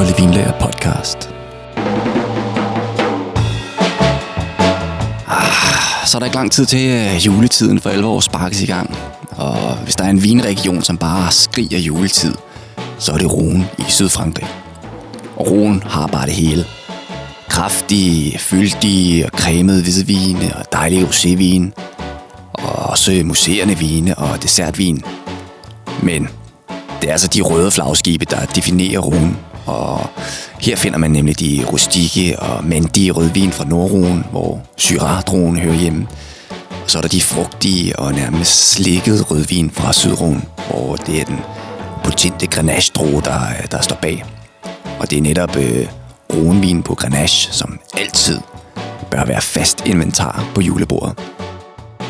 Kolde Vinlager podcast. Ah, så er der ikke lang tid til øh, juletiden for alvor sparkes i gang. Og hvis der er en vinregion, som bare skriger juletid, så er det Rhône i Sydfrankrig. Og Rhône har bare det hele. Kraftige, fyldige og cremede hvidvine og dejlige rosévin. Og også museerne vine og dessertvin. Men det er altså de røde flagskibe, der definerer Rhône. Og her finder man nemlig de rustikke og mandige rødvin fra Nordruen, hvor Syrah-druen hører hjemme. Og så er der de frugtige og nærmest slikkede rødvin fra Sydruen, hvor det er den potente grenache der, der står bag. Og det er netop øh, roenvin på grenache, som altid bør være fast inventar på julebordet.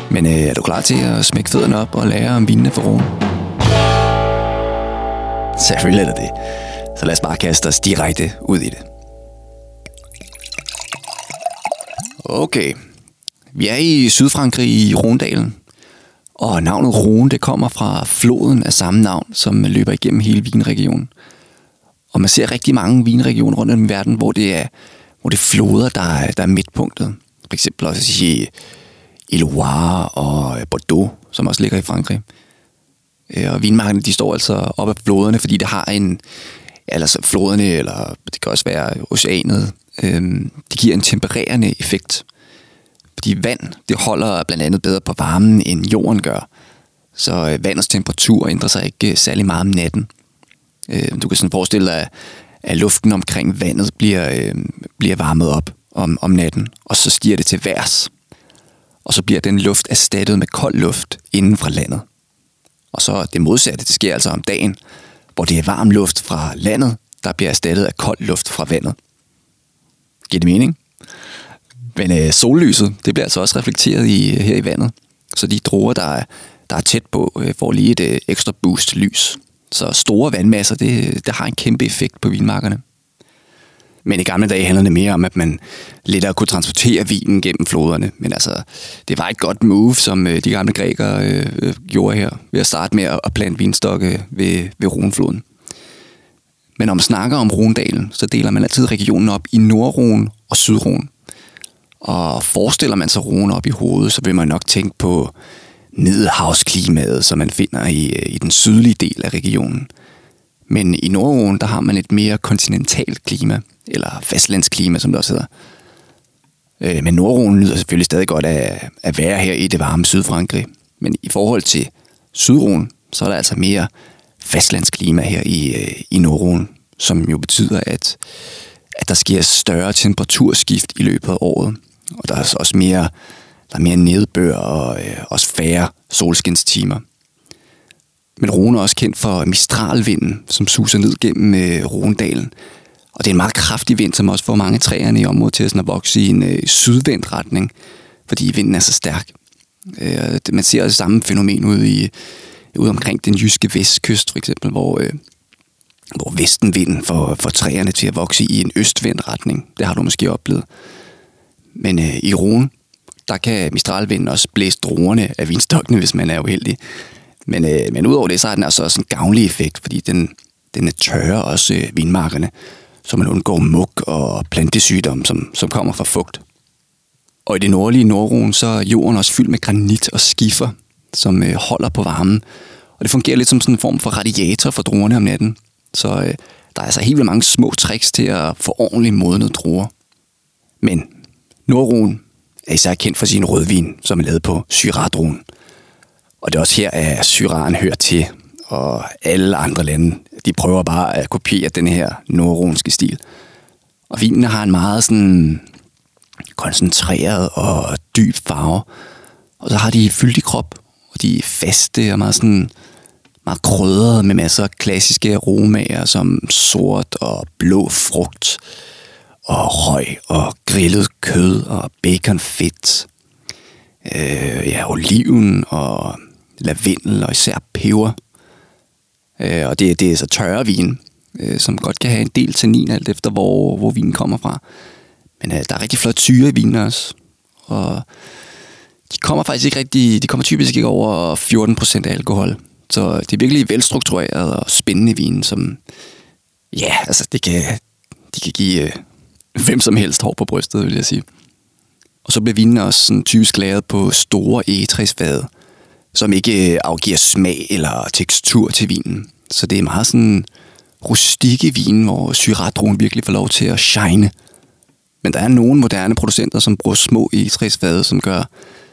Men øh, er du klar til at smække fødderne op og lære om vinene for roen? Selvfølgelig er det. Så lad os bare kaste os direkte ud i det. Okay. Vi er i Sydfrankrig i Rondalen. Og navnet Rhone, det kommer fra floden af samme navn, som løber igennem hele vinregionen. Og man ser rigtig mange vinregioner rundt om i verden, hvor det er, hvor det er floder, der er, der er midtpunktet. For eksempel også i, i Loire og Bordeaux, som også ligger i Frankrig. Øh, og vinmarkerne, de står altså op af floderne, fordi det har en, altså floderne, eller det kan også være oceanet, øh, det giver en tempererende effekt. Fordi vand, det holder blandt andet bedre på varmen, end jorden gør. Så øh, vandets temperatur ændrer sig ikke øh, særlig meget om natten. Øh, du kan sådan forestille dig, at luften omkring vandet bliver, øh, bliver varmet op om, om natten, og så stiger det til værs. Og så bliver den luft erstattet med kold luft inden fra landet. Og så det modsatte, det sker altså om dagen, hvor det er varm luft fra landet, der bliver erstattet af kold luft fra vandet. Giver det mening? Men øh, sollyset, det bliver altså også reflekteret i, øh, her i vandet. Så de druer, der er, der er tæt på, øh, får lige et øh, ekstra boost lys. Så store vandmasser, det, øh, det har en kæmpe effekt på vinmarkerne. Men i gamle dage handlede det mere om, at man lettere kunne transportere vinen gennem floderne. Men altså, det var et godt move, som øh, de gamle grækere øh, øh, gjorde her, ved at starte med at plante vinstokke ved, ved Rhonfloden. Men når man snakker om Rondalen, så deler man altid regionen op i Nordron og Sydron. Og forestiller man sig Rhone op i hovedet, så vil man nok tænke på middelhavsklimaet, som man finder i, øh, i den sydlige del af regionen. Men i Nordrone, der har man et mere kontinentalt klima, eller fastlandsklima, som det også hedder. Øh, men Nordrone lyder selvfølgelig stadig godt af at være her i det varme Sydfrankrig. Men i forhold til Sydroen, så er der altså mere fastlandsklima her i, øh, i Nordrone, som jo betyder, at, at der sker større temperaturskift i løbet af året. Og der er også mere, der er mere nedbør og øh, også færre solskinstimer. Men Rune er også kendt for Mistralvinden, som suser ned gennem øh, Rondalen. Og det er en meget kraftig vind, som også får mange træerne i området til at vokse i en øh, sydvendt retning, fordi vinden er så stærk. Øh, man ser det samme fænomen ude, i, ude omkring den jyske vestkyst, for eksempel, hvor, øh, hvor vestenvinden får, får træerne til at vokse i en østvendt retning. Det har du måske oplevet. Men øh, i Rune, der kan Mistralvinden også blæse druerne af vinstokkene, hvis man er uheldig. Men, øh, men udover det, så har den altså også en gavnlig effekt, fordi den, den er tørre også øh, vinmarkerne, så man undgår mug og plantesygdom, som, som kommer fra fugt. Og i det nordlige Nordruen, så er jorden også fyldt med granit og skifer, som øh, holder på varmen. Og det fungerer lidt som sådan en form for radiator for druerne om natten. Så øh, der er altså helt vildt mange små tricks til at få ordentligt modnet druer. Men Nordruen er især kendt for sin rødvin, som er lavet på Syrah-druen. Og det er også her, at Syran hører til, og alle andre lande, de prøver bare at kopiere den her nordronske stil. Og vinene har en meget sådan koncentreret og dyb farve. Og så har de fyldig krop, og de er faste og meget sådan meget krydret med masser af klassiske aromaer som sort og blå frugt og røg og grillet kød og baconfedt. Øh, ja, oliven og lavendel og især peber. Øh, og det, det er så tørre vin, øh, som godt kan have en del tannin, alt efter hvor, hvor vinen kommer fra. Men øh, der er rigtig flot syre i vinen også. Og de kommer faktisk ikke rigtig, de kommer typisk ikke over 14% af alkohol. Så det er virkelig velstruktureret og spændende vin, som, Ja, altså det kan, de kan give øh, hvem som helst hår på brystet, vil jeg sige. Og så bliver vinen også sådan typisk lavet på store egetræsfade, som ikke øh, afgiver smag eller tekstur til vinen. Så det er meget sådan rustikke vin, hvor syradroen virkelig får lov til at shine. Men der er nogle moderne producenter, som bruger små egetræsfade, som gør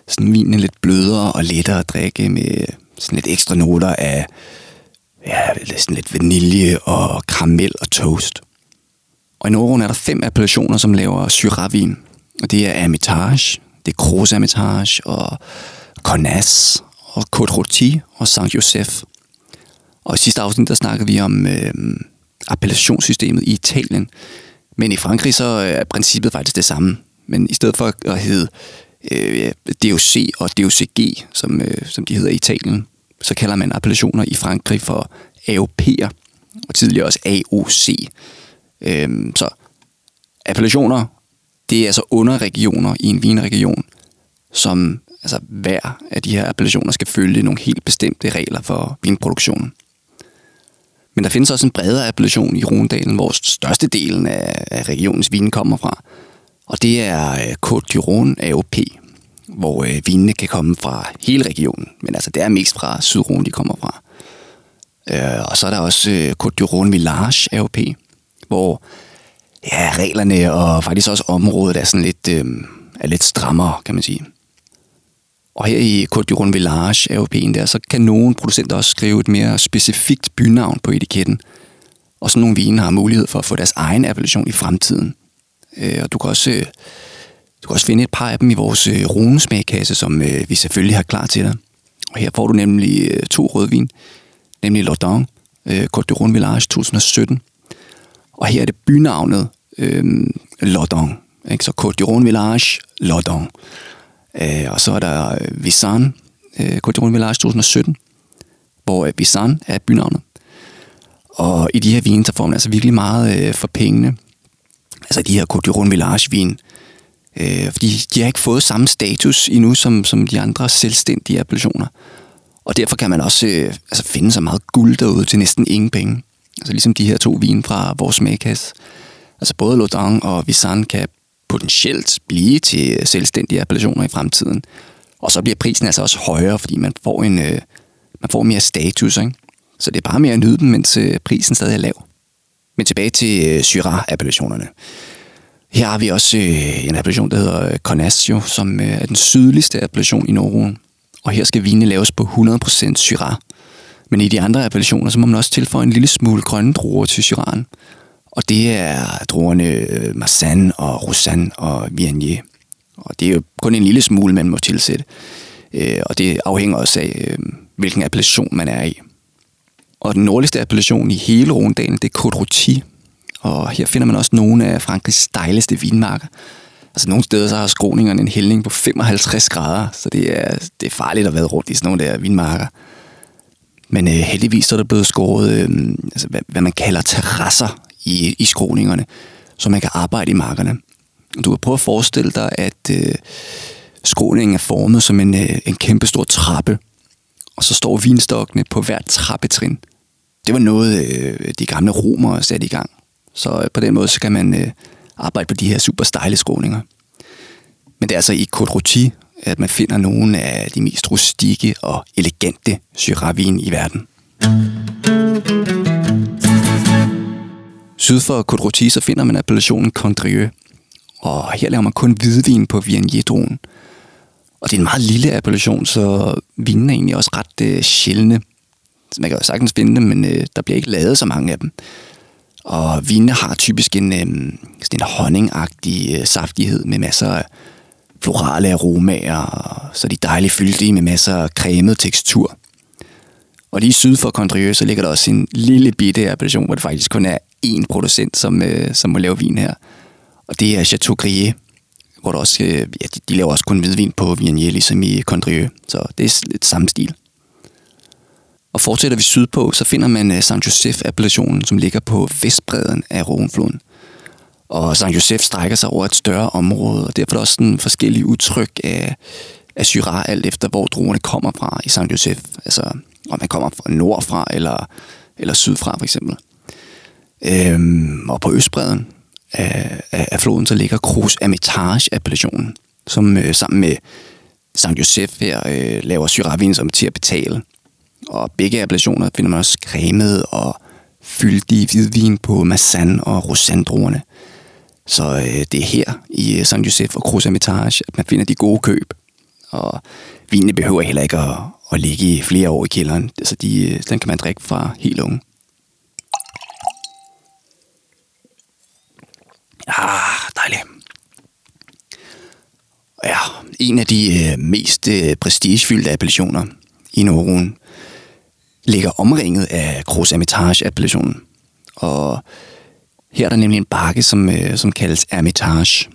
sådan vinen lidt blødere og lettere at drikke med sådan lidt ekstra noter af ja, sådan lidt vanilje og karamel og toast. Og i Norden er der fem appellationer, som laver syravin. Og det er Hermitage, det er Gros Hermitage og Cornas og Côte Rôti og Saint Joseph. Og i sidste afsnit, der snakkede vi om øh, appellationssystemet i Italien. Men i Frankrig, så er princippet faktisk det samme. Men i stedet for at hedde øh, DOC og DOCG, som, øh, som de hedder i Italien, så kalder man appellationer i Frankrig for AOP'er, og tidligere også AOC. Øhm, så appellationer, det er altså underregioner i en vinregion, som altså hver af de her appellationer skal følge nogle helt bestemte regler for vinproduktionen. Men der findes også en bredere appellation i Rondalen, hvor størstedelen af, af regionens vin kommer fra. Og det er øh, Côte du Rhône AOP, hvor øh, vinene kan komme fra hele regionen. Men altså, det er mest fra Sydrhône, de kommer fra. Øh, og så er der også Côte du Rhône Village AOP, hvor ja, reglerne og faktisk også området er sådan lidt, øh, er lidt strammere, kan man sige. Og her i Côte du Village AOP'en der, så kan nogle producenter også skrive et mere specifikt bynavn på etiketten. Og sådan nogle vine har mulighed for at få deres egen appellation i fremtiden. Øh, og du kan også... Øh, du kan også finde et par af dem i vores øh, runesmagkasse, som øh, vi selvfølgelig har klar til dig. Og her får du nemlig øh, to rødvin, nemlig Lordon, øh, Côte du Rhône Village 2017. Og her er det bynavnet øh, Lordon, ikke? så Côte du Rhône Village, Lordon. Øh, og så er der øh, Visan, øh, Côte du Village 2017, hvor øh, Visan er bynavnet. Og i de her vine, så får man altså virkelig meget øh, for pengene. Altså de her Côte Village vin, Øh, fordi de har ikke fået samme status endnu som, som de andre selvstændige appellationer. Og derfor kan man også øh, altså finde så meget guld derude til næsten ingen penge. Altså ligesom de her to vine fra vores smagkasse. Altså både Lodang og Visan kan potentielt blive til selvstændige appellationer i fremtiden. Og så bliver prisen altså også højere, fordi man får, en, øh, man får mere status. Ikke? Så det er bare mere at nyde dem, mens øh, prisen stadig er lav. Men tilbage til øh, Syrah-appellationerne. Her har vi også øh, en appellation, der hedder øh, Cornasio, som øh, er den sydligste appellation i Norge. Og her skal vinene laves på 100% Syrah. Men i de andre appellationer, så må man også tilføje en lille smule grønne druer til Syrahen. Og det er druerne øh, Marsan og Rosan og Viognier. Og det er jo kun en lille smule, man må tilsætte. Øh, og det afhænger også af, øh, hvilken appellation man er i. Og den nordligste appellation i hele Rondalen, det er Côte og her finder man også nogle af Frankrigs dejligste vinmarker. Altså nogle steder så har skroningerne en hældning på 55 grader, så det er, det er farligt at være rundt i sådan nogle der vinmarker. Men øh, heldigvis så er der blevet skåret, øh, altså, hvad, hvad man kalder terrasser i, i skråningerne, så man kan arbejde i markerne. Du kan prøve at forestille dig, at øh, skråningen er formet som en, øh, en kæmpe stor trappe, og så står vinstokkene på hvert trappetrin. Det var noget, øh, de gamle romere satte i gang. Så øh, på den måde så kan man øh, arbejde på de her super stejle skråninger. Men det er altså i Côte at man finder nogle af de mest rustikke og elegante syravin i verden. Syd for Côte Rôti, så finder man appellationen Condrieu. Og her laver man kun hvidvin på Viognier-druen. Og det er en meget lille appellation, så vinen er egentlig også ret øh, sjældne. Så man kan jo sagtens finde dem, men øh, der bliver ikke lavet så mange af dem. Og vinene har typisk en, øh, sådan en honningagtig øh, saftighed med masser af florale aromaer, så de er dejligt fyldige med masser af cremet tekstur. Og lige syd for Condrieu, så ligger der også en lille bitte appellation, hvor det faktisk kun er én producent, som, øh, som må lave vin her. Og det er Chateau Grier, hvor der også, øh, ja, de, de laver også kun hvidvin på Viognier, ligesom i Condrieu. Så det er lidt samme stil. Og fortsætter vi sydpå, så finder man øh, San Josef-appellationen, som ligger på vestbredden af Rhônefloden. Og San Josef strækker sig over et større område, og derfor er der også sådan forskellige udtryk af, af Syrah, alt efter hvor druerne kommer fra i San Josef. Altså om man kommer fra nordfra eller, eller sydfra for eksempel. Øhm, og på østbredden af, af, af floden, så ligger Cruz Hermitage-appellationen, som øh, sammen med St. Joseph her øh, laver syravin som til at betale. Og begge appellationer finder man også cremet og fyldig hvidvin på Massan og Rosandruerne. Så øh, det er her i øh, St. Joseph og Cruz Hermitage, at man finder de gode køb. Og vinene behøver heller ikke at, at ligge i flere år i kælderen. Så de, øh, den kan man drikke fra helt unge. Ah, dejligt. Ja, en af de øh, mest øh, prestigefyldte appellationer i Norden ligger omringet af Gros Hermitage-appellationen. Og her er der nemlig en bakke, som, øh, som kaldes Hermitage,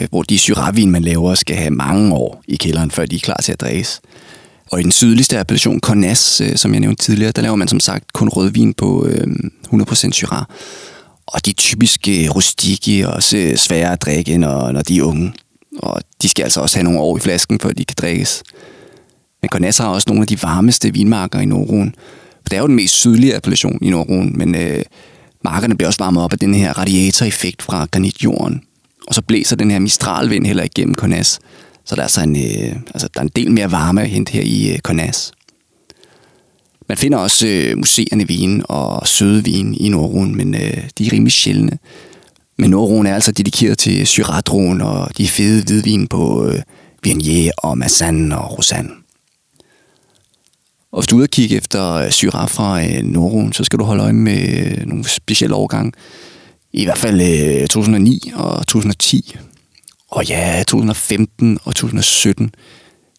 øh, hvor de syravin, man laver, skal have mange år i kælderen, før de er klar til at drikkes. Og i den sydligste appellation, Cornas, øh, som jeg nævnte tidligere, der laver man som sagt kun rødvin på øh, 100% Syrah. Og de er typisk rustikke og svære at drikke, når, når de er unge. Og de skal altså også have nogle år i flasken, før de kan drikkes. Men Cornas har også nogle af de varmeste vinmarker i Nordruen. For det er jo den mest sydlige appellation i Nordruen, men øh, markerne bliver også varmet op af den her radiatoreffekt fra granitjorden. Og så blæser den her mistralvind heller igennem Cornas. Så der er, altså en, øh, altså, der er en del mere varme at hente her i øh, Cornas. Man finder også øh, museerne vin og søde vin i Nordruen, men øh, de er rimelig sjældne. Men Nordruen er altså dedikeret til Syradroen og de fede hvidvin på øh, Viognier og Massan og Rosanne. Og hvis du er ude og kigge efter øh, Syrah fra øh, Nordruen, så skal du holde øje med øh, nogle specielle årgange. I hvert fald øh, 2009 og 2010. Og ja, 2015 og 2017.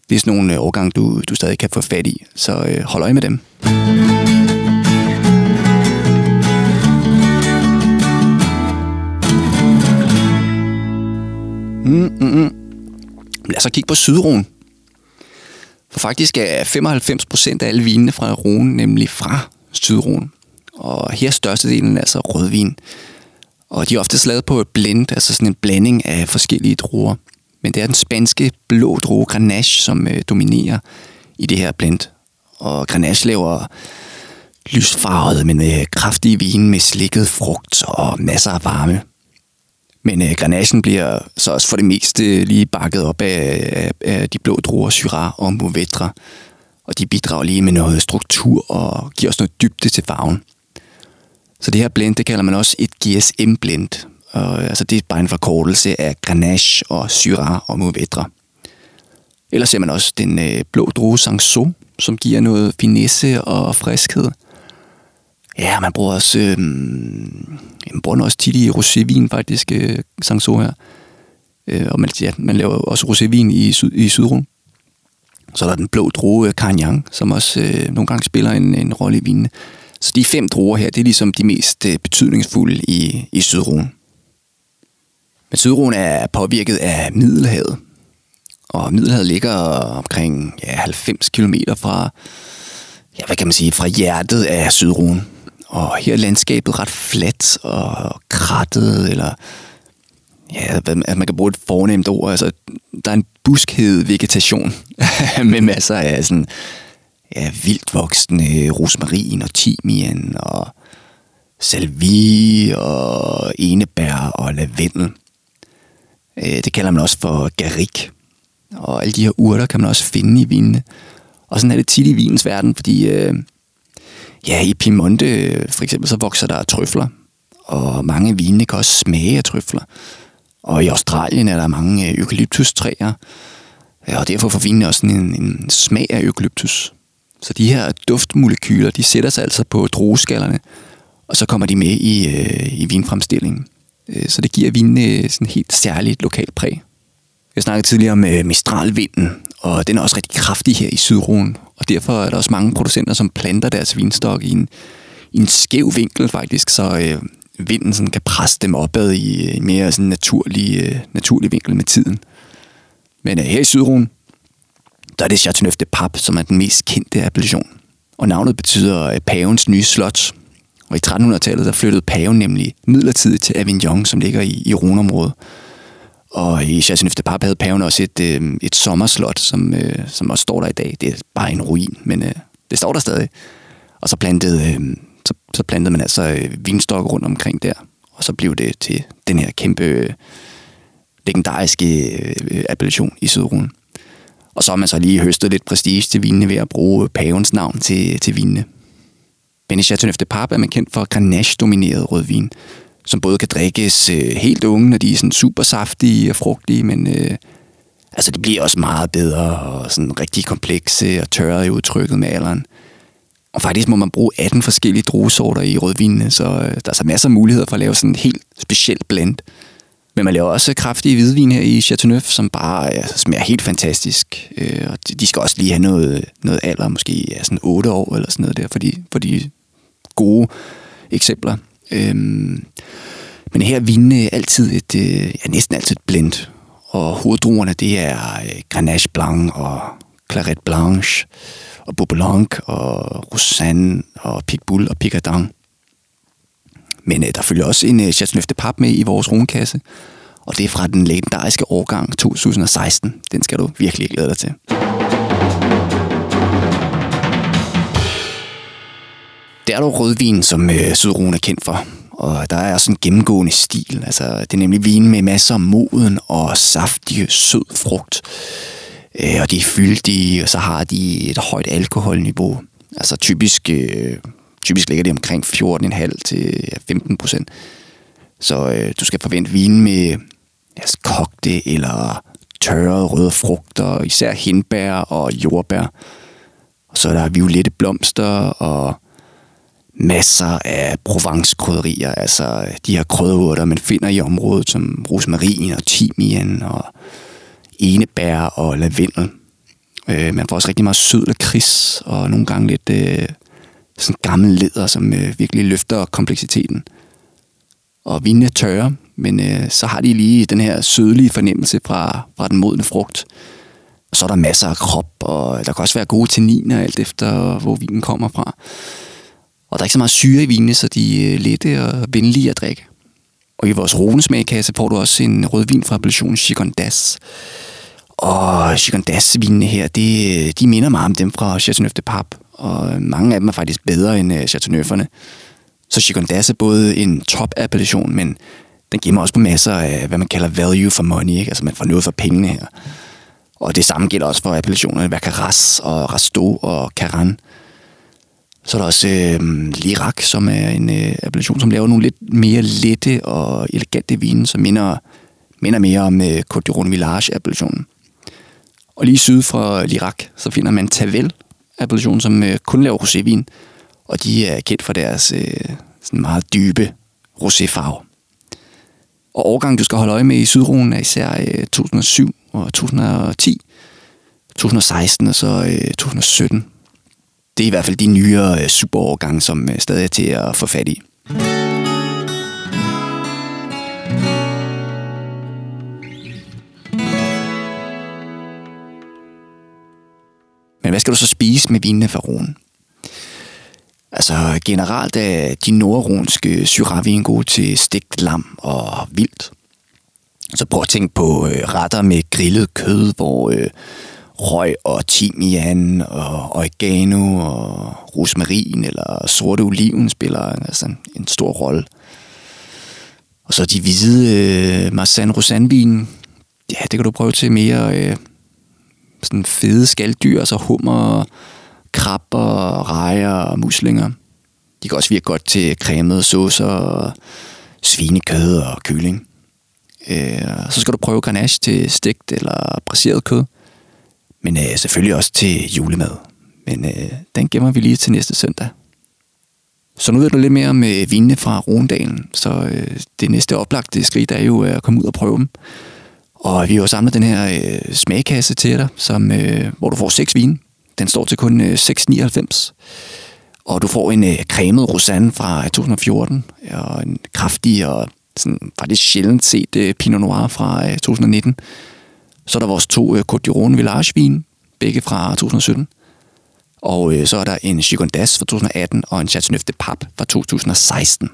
Det er sådan nogle øh, årgange, du, du stadig kan få fat i. Så øh, hold øje med dem. Mm, mm, mm. Lad os så kigge på Sydruen. For faktisk er 95% af alle vinene fra Rhone nemlig fra Sydruen. Og her er størstedelen altså rødvin. Og de er ofte lavet på et blend, altså sådan en blanding af forskellige druer. Men det er den spanske blå droge Grenache, som øh, dominerer i det her blend. Og Grenache laver lysfarvet, men øh, kraftige vin med slikket frugt og masser af varme. Men øh, Grenachen bliver så også for det meste lige bakket op af, af, af de blå druer Syrah og Mouvetre. Og de bidrager lige med noget struktur og giver os noget dybde til farven. Så det her blend, det kalder man også et GSM-blend. Og, øh, altså det er bare en forkortelse af Grenache og Syrah og Mouvetre. Ellers ser man også den øh, blå drue Sanso, som giver noget finesse og friskhed. Ja, man bruger også, øh, man bruger også tit i rosévin faktisk, øh, Sanso her. Øh, og man, ja, man laver også rosévin i, syd, i Sydrum. Så er der den blå drue øh, Carignan, som også øh, nogle gange spiller en, en rolle i vinene. Så de fem druer her, det er ligesom de mest øh, betydningsfulde i, i Sydruen. Men Sydruen er påvirket af Middelhavet. Og Middelhavet ligger omkring ja, 90 km fra, ja, hvad kan man sige, fra hjertet af Sydruen. Og her er landskabet ret fladt og krattet, eller ja, at altså, man kan bruge et fornemt ord. Altså, der er en buskhed vegetation med masser af sådan, ja, vildt voksende rosmarin og timian og salvi og enebær og lavendel. Øh, det kalder man også for garik. Og alle de her urter kan man også finde i vinene. Og sådan er det tit i vinens verden, fordi øh, ja, i Piemonte øh, for eksempel, så vokser der trøfler. Og mange af vinene kan også smage af trøfler. Og i Australien er der mange øh, eukalyptustræer. Ja, og derfor får vinene også en, en smag af eukalyptus. Så de her duftmolekyler, de sætter sig altså på drueskallerne, og så kommer de med i, øh, i vinfremstillingen. Øh, så det giver vinene øh, sådan helt særligt lokalt præg. Jeg snakkede tidligere om øh, mistralvinden, og den er også rigtig kraftig her i Sydruen. Og derfor er der også mange producenter, som planter deres vinstok i en, i en skæv vinkel faktisk, så øh, vinden sådan kan presse dem opad i en mere sådan naturlig, øh, naturlig vinkel med tiden. Men øh, her i Sydruen, der er det Chateauneuf de Pape, som er den mest kendte appellation. Og navnet betyder øh, pavens nye slot. Og i 1300-tallet, der flyttede paven nemlig midlertidigt til Avignon, som ligger i, i Rhoneområdet. Og i Chateauneuf de Pape havde paven også et, øh, et sommerslot, som, øh, som også står der i dag. Det er bare en ruin, men øh, det står der stadig. Og så plantede øh, så, så plantede man altså øh, vinstokke rundt omkring der. Og så blev det til den her kæmpe øh, legendariske øh, appellation i Sydruen. Og så har man så lige høstet lidt prestige til vinene ved at bruge pavens navn til, til vinene. Men i de Pape er man kendt for Grenache-domineret rødvin, som både kan drikkes øh, helt unge, når de er sådan super saftige og frugtige, men øh, altså, de bliver også meget bedre og sådan rigtig komplekse og tørre i udtrykket med alderen. Og faktisk må man bruge 18 forskellige druesorter i rødvinene, så øh, der er så masser af muligheder for at lave sådan en helt speciel blend. Men man laver også kraftige hvidvin her i Chateauneuf, som bare ja, smager helt fantastisk. Øh, og de skal også lige have noget, noget alder, måske ja, sådan 8 år eller sådan noget der, for de, for de gode eksempler. Øhm, men her er vinene altid et, øh, ja, næsten altid et blend. Og hoveddruerne, det er øh, Grenache Blanc og Claret Blanche og Beaublanc og Roussanne og Picbull og Picardin. Men øh, der følger også en øh, Chateauneuf de Pape med i vores runkasse, og det er fra den legendariske årgang 2016. Den skal du virkelig glæde dig til. Det er dog rødvin, som øh, Sydruen er kendt for. Og der er også en gennemgående stil. Altså, det er nemlig vin med masser af moden og saftig, sød frugt. Øh, og de er fyldige, og så har de et højt alkoholniveau. Altså typisk, øh, typisk ligger det omkring 14,5 til 15 procent. Så øh, du skal forvente vin med altså, kogte eller tørrede røde frugter, især hindbær og jordbær. Og så er der violette blomster og masser af Provence-krydderier, altså de her krydderurter, man finder i området, som rosmarin og timian og enebær og lavendel. Øh, man får også rigtig meget sød kris og nogle gange lidt øh, sådan gammel leder, som øh, virkelig løfter kompleksiteten. Og vinen er tørre, men øh, så har de lige den her sødlige fornemmelse fra, fra den modne frugt. Og så er der masser af krop, og der kan også være gode tanniner, alt efter hvor vinen kommer fra. Og der er ikke så meget syre i vinene, så de er lette og venlige at drikke. Og i vores ronesmagkasse får du også en rødvin fra appellationen Chicondas. Og Chicondas-vinene her, de, øh, de minder meget om dem fra Chateauneuf de Pape. Og mange af dem er faktisk bedre end øh, Chateauneuferne. Så Chicondas er både en top-appellation, men den giver mig også på masser af, hvad man kalder value for money. Ikke? Altså man får noget for pengene her. Og det samme gælder også for appellationerne Vacaras og Rasto og Caran. Så er der også øh, Lirac, som er en øh, appellation, som laver nogle lidt mere lette og elegante vine, som minder, minder mere om øh, Côte Rhône Village-appellationen. Og lige syd for Lirac, så finder man Tavel, appellation, som øh, kun laver rosévin, og de er kendt for deres øh, sådan meget dybe roséfarve. Og årgangen, du skal holde øje med i Sydroen, er især øh, 2007 og 2010, 2016 og så øh, 2017 det er i hvert fald de nyere øh, superårgange, som øh, stadig er til at få fat i. Men hvad skal du så spise med vinene fra Rhône? Altså generelt er de nordronske syravin gode til stegt lam og vildt. Så prøv at tænke på øh, retter med grillet kød, hvor øh, røg og timian og oregano og rosmarin eller sorte oliven spiller altså en stor rolle. Og så de hvide øh, Marsan rosanvin, ja, det kan du prøve til mere øh, sådan fede skalddyr, altså hummer, krabber, rejer og muslinger. De kan også virke godt til cremede saucer og svinekød og kylling. Øh, så skal du prøve ganache til stegt eller presseret kød. Men øh, selvfølgelig også til julemad. Men øh, den gemmer vi lige til næste søndag. Så nu ved du lidt mere om øh, vinene fra Rondalen, så øh, det næste oplagte skridt er jo øh, at komme ud og prøve dem. Og vi har jo samlet den her øh, smagkasse til dig, som, øh, hvor du får seks vine. Den står til kun øh, 6,99. Og du får en øh, cremet Rosanne fra 2014, og en kraftig og sådan, faktisk sjældent set øh, Pinot Noir fra øh, 2019 så er der vores to øh, Côte d'Iron Village vin, begge fra 2017. Og øh, så er der en Chigondas fra 2018 og en Chateauneuf de Pape fra 2016.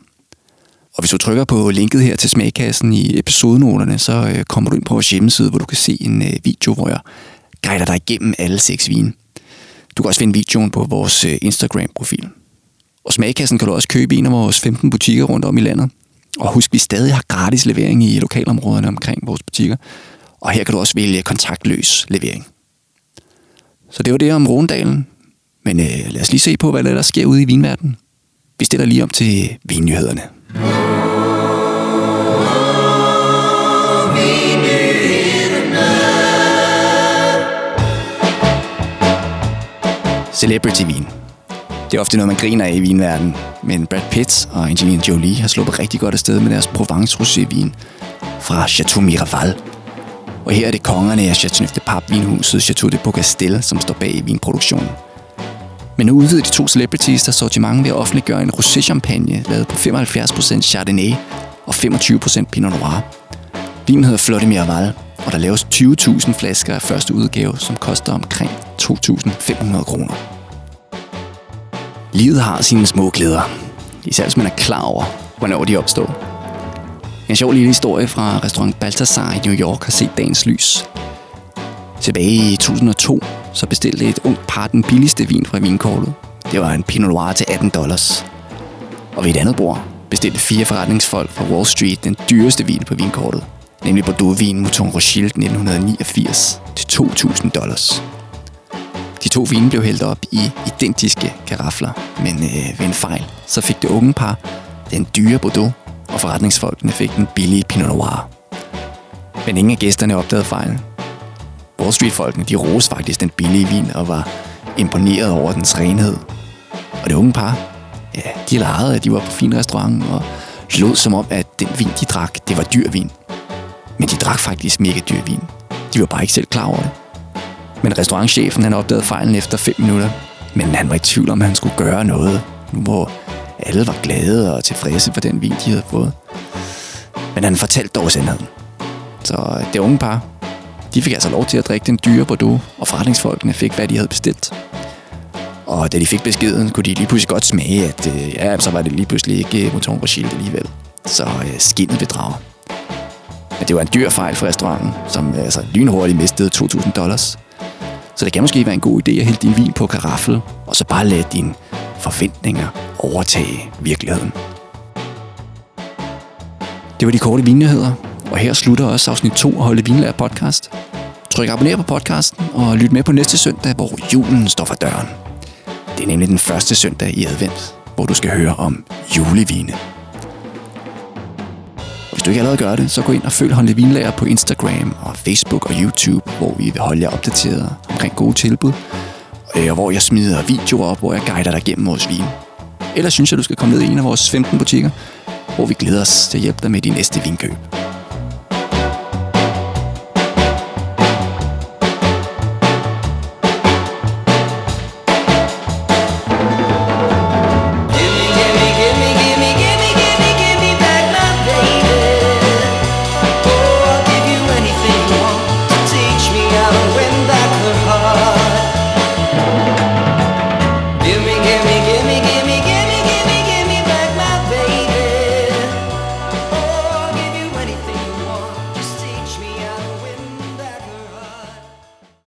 Og hvis du trykker på linket her til smagkassen i episodenoterne, så øh, kommer du ind på vores hjemmeside, hvor du kan se en øh, video, hvor jeg guider dig igennem alle seks vine. Du kan også finde videoen på vores øh, Instagram-profil. Og smagkassen kan du også købe i en af vores 15 butikker rundt om i landet. Og husk, vi stadig har gratis levering i lokalområderne omkring vores butikker. Og her kan du også vælge kontaktløs levering. Så det var det om Rondalen. Men øh, lad os lige se på, hvad der sker ude i vinverdenen. Vi stiller lige om til vinnyhederne. Celebrity-vin. Det er ofte noget, man griner af i vinverdenen, men Brad Pitt og Angelina Jolie har sluppet rigtig godt afsted med deres Provence Rosé-vin fra Chateau Miraval. Og her er det kongerne af Chateauneuf de Pape vinhuset Chateau de Pocastel, som står bag vinproduktionen. Men nu udvider de to celebrities der sortiment ved at offentliggøre en rosé-champagne lavet på 75% Chardonnay og 25% Pinot Noir. Vinen hedder Flotte Miraval, og der laves 20.000 flasker af første udgave, som koster omkring 2.500 kroner. Livet har sine små glæder, især hvis man er klar over, hvornår de opstår. En sjov lille historie fra restaurant Baltasar i New York har set dagens lys. Tilbage i 2002 så bestilte et ungt par den billigste vin fra vinkortet. Det var en Pinot Noir til 18 dollars. Og ved et andet bord bestilte fire forretningsfolk fra Wall Street den dyreste vin på vinkortet, nemlig Bordeaux-vin Mouton Rothschild 1989 til 2.000 dollars. De to vine blev hældt op i identiske karafler, men øh, ved en fejl, så fik det unge par den dyre Bordeaux, og forretningsfolkene fik den billige Pinot Noir. Men ingen af gæsterne opdagede fejlen. Wall Street-folkene de roste faktisk den billige vin og var imponeret over dens renhed. Og det unge par, ja, de legede, at de var på fin restaurant og lod som om, at den vin, de drak, det var dyr vin. Men de drak faktisk mega dyr vin. De var bare ikke selv klar over det. Men restaurantchefen han opdagede fejlen efter 5 minutter. Men han var i tvivl om, at han skulle gøre noget, nu hvor alle var glade og tilfredse for den vin, de havde fået. Men han fortalte dog sandheden. Så øh, det unge par, de fik altså lov til at drikke den dyre Bordeaux, og forretningsfolkene fik, hvad de havde bestilt. Og da de fik beskeden, kunne de lige pludselig godt smage, at øh, ja, så var det lige pludselig ikke øh, Mouton Rothschild alligevel. Så øh, skinnet bedrager. Men det var en dyr fejl for restauranten, som øh, altså, lynhurtigt mistede 2.000 dollars. Så det kan måske være en god idé at hælde din vin på karaffel, og så bare lade dine forventninger overtage virkeligheden. Det var de korte vinnyheder, og her slutter også afsnit 2 af Holde Vinlærer podcast. Tryk abonner på podcasten og lyt med på næste søndag, hvor julen står for døren. Det er nemlig den første søndag i advent, hvor du skal høre om julevine. Hvis du ikke allerede gør det, så gå ind og følg Håndelig Vinlager på Instagram og Facebook og YouTube, hvor vi vil holde jer opdateret omkring gode tilbud, øh, og hvor jeg smider videoer op, hvor jeg guider dig gennem vores vin. Eller synes jeg, du skal komme ned i en af vores 15 butikker, hvor vi glæder os til at hjælpe dig med din næste vinkøb.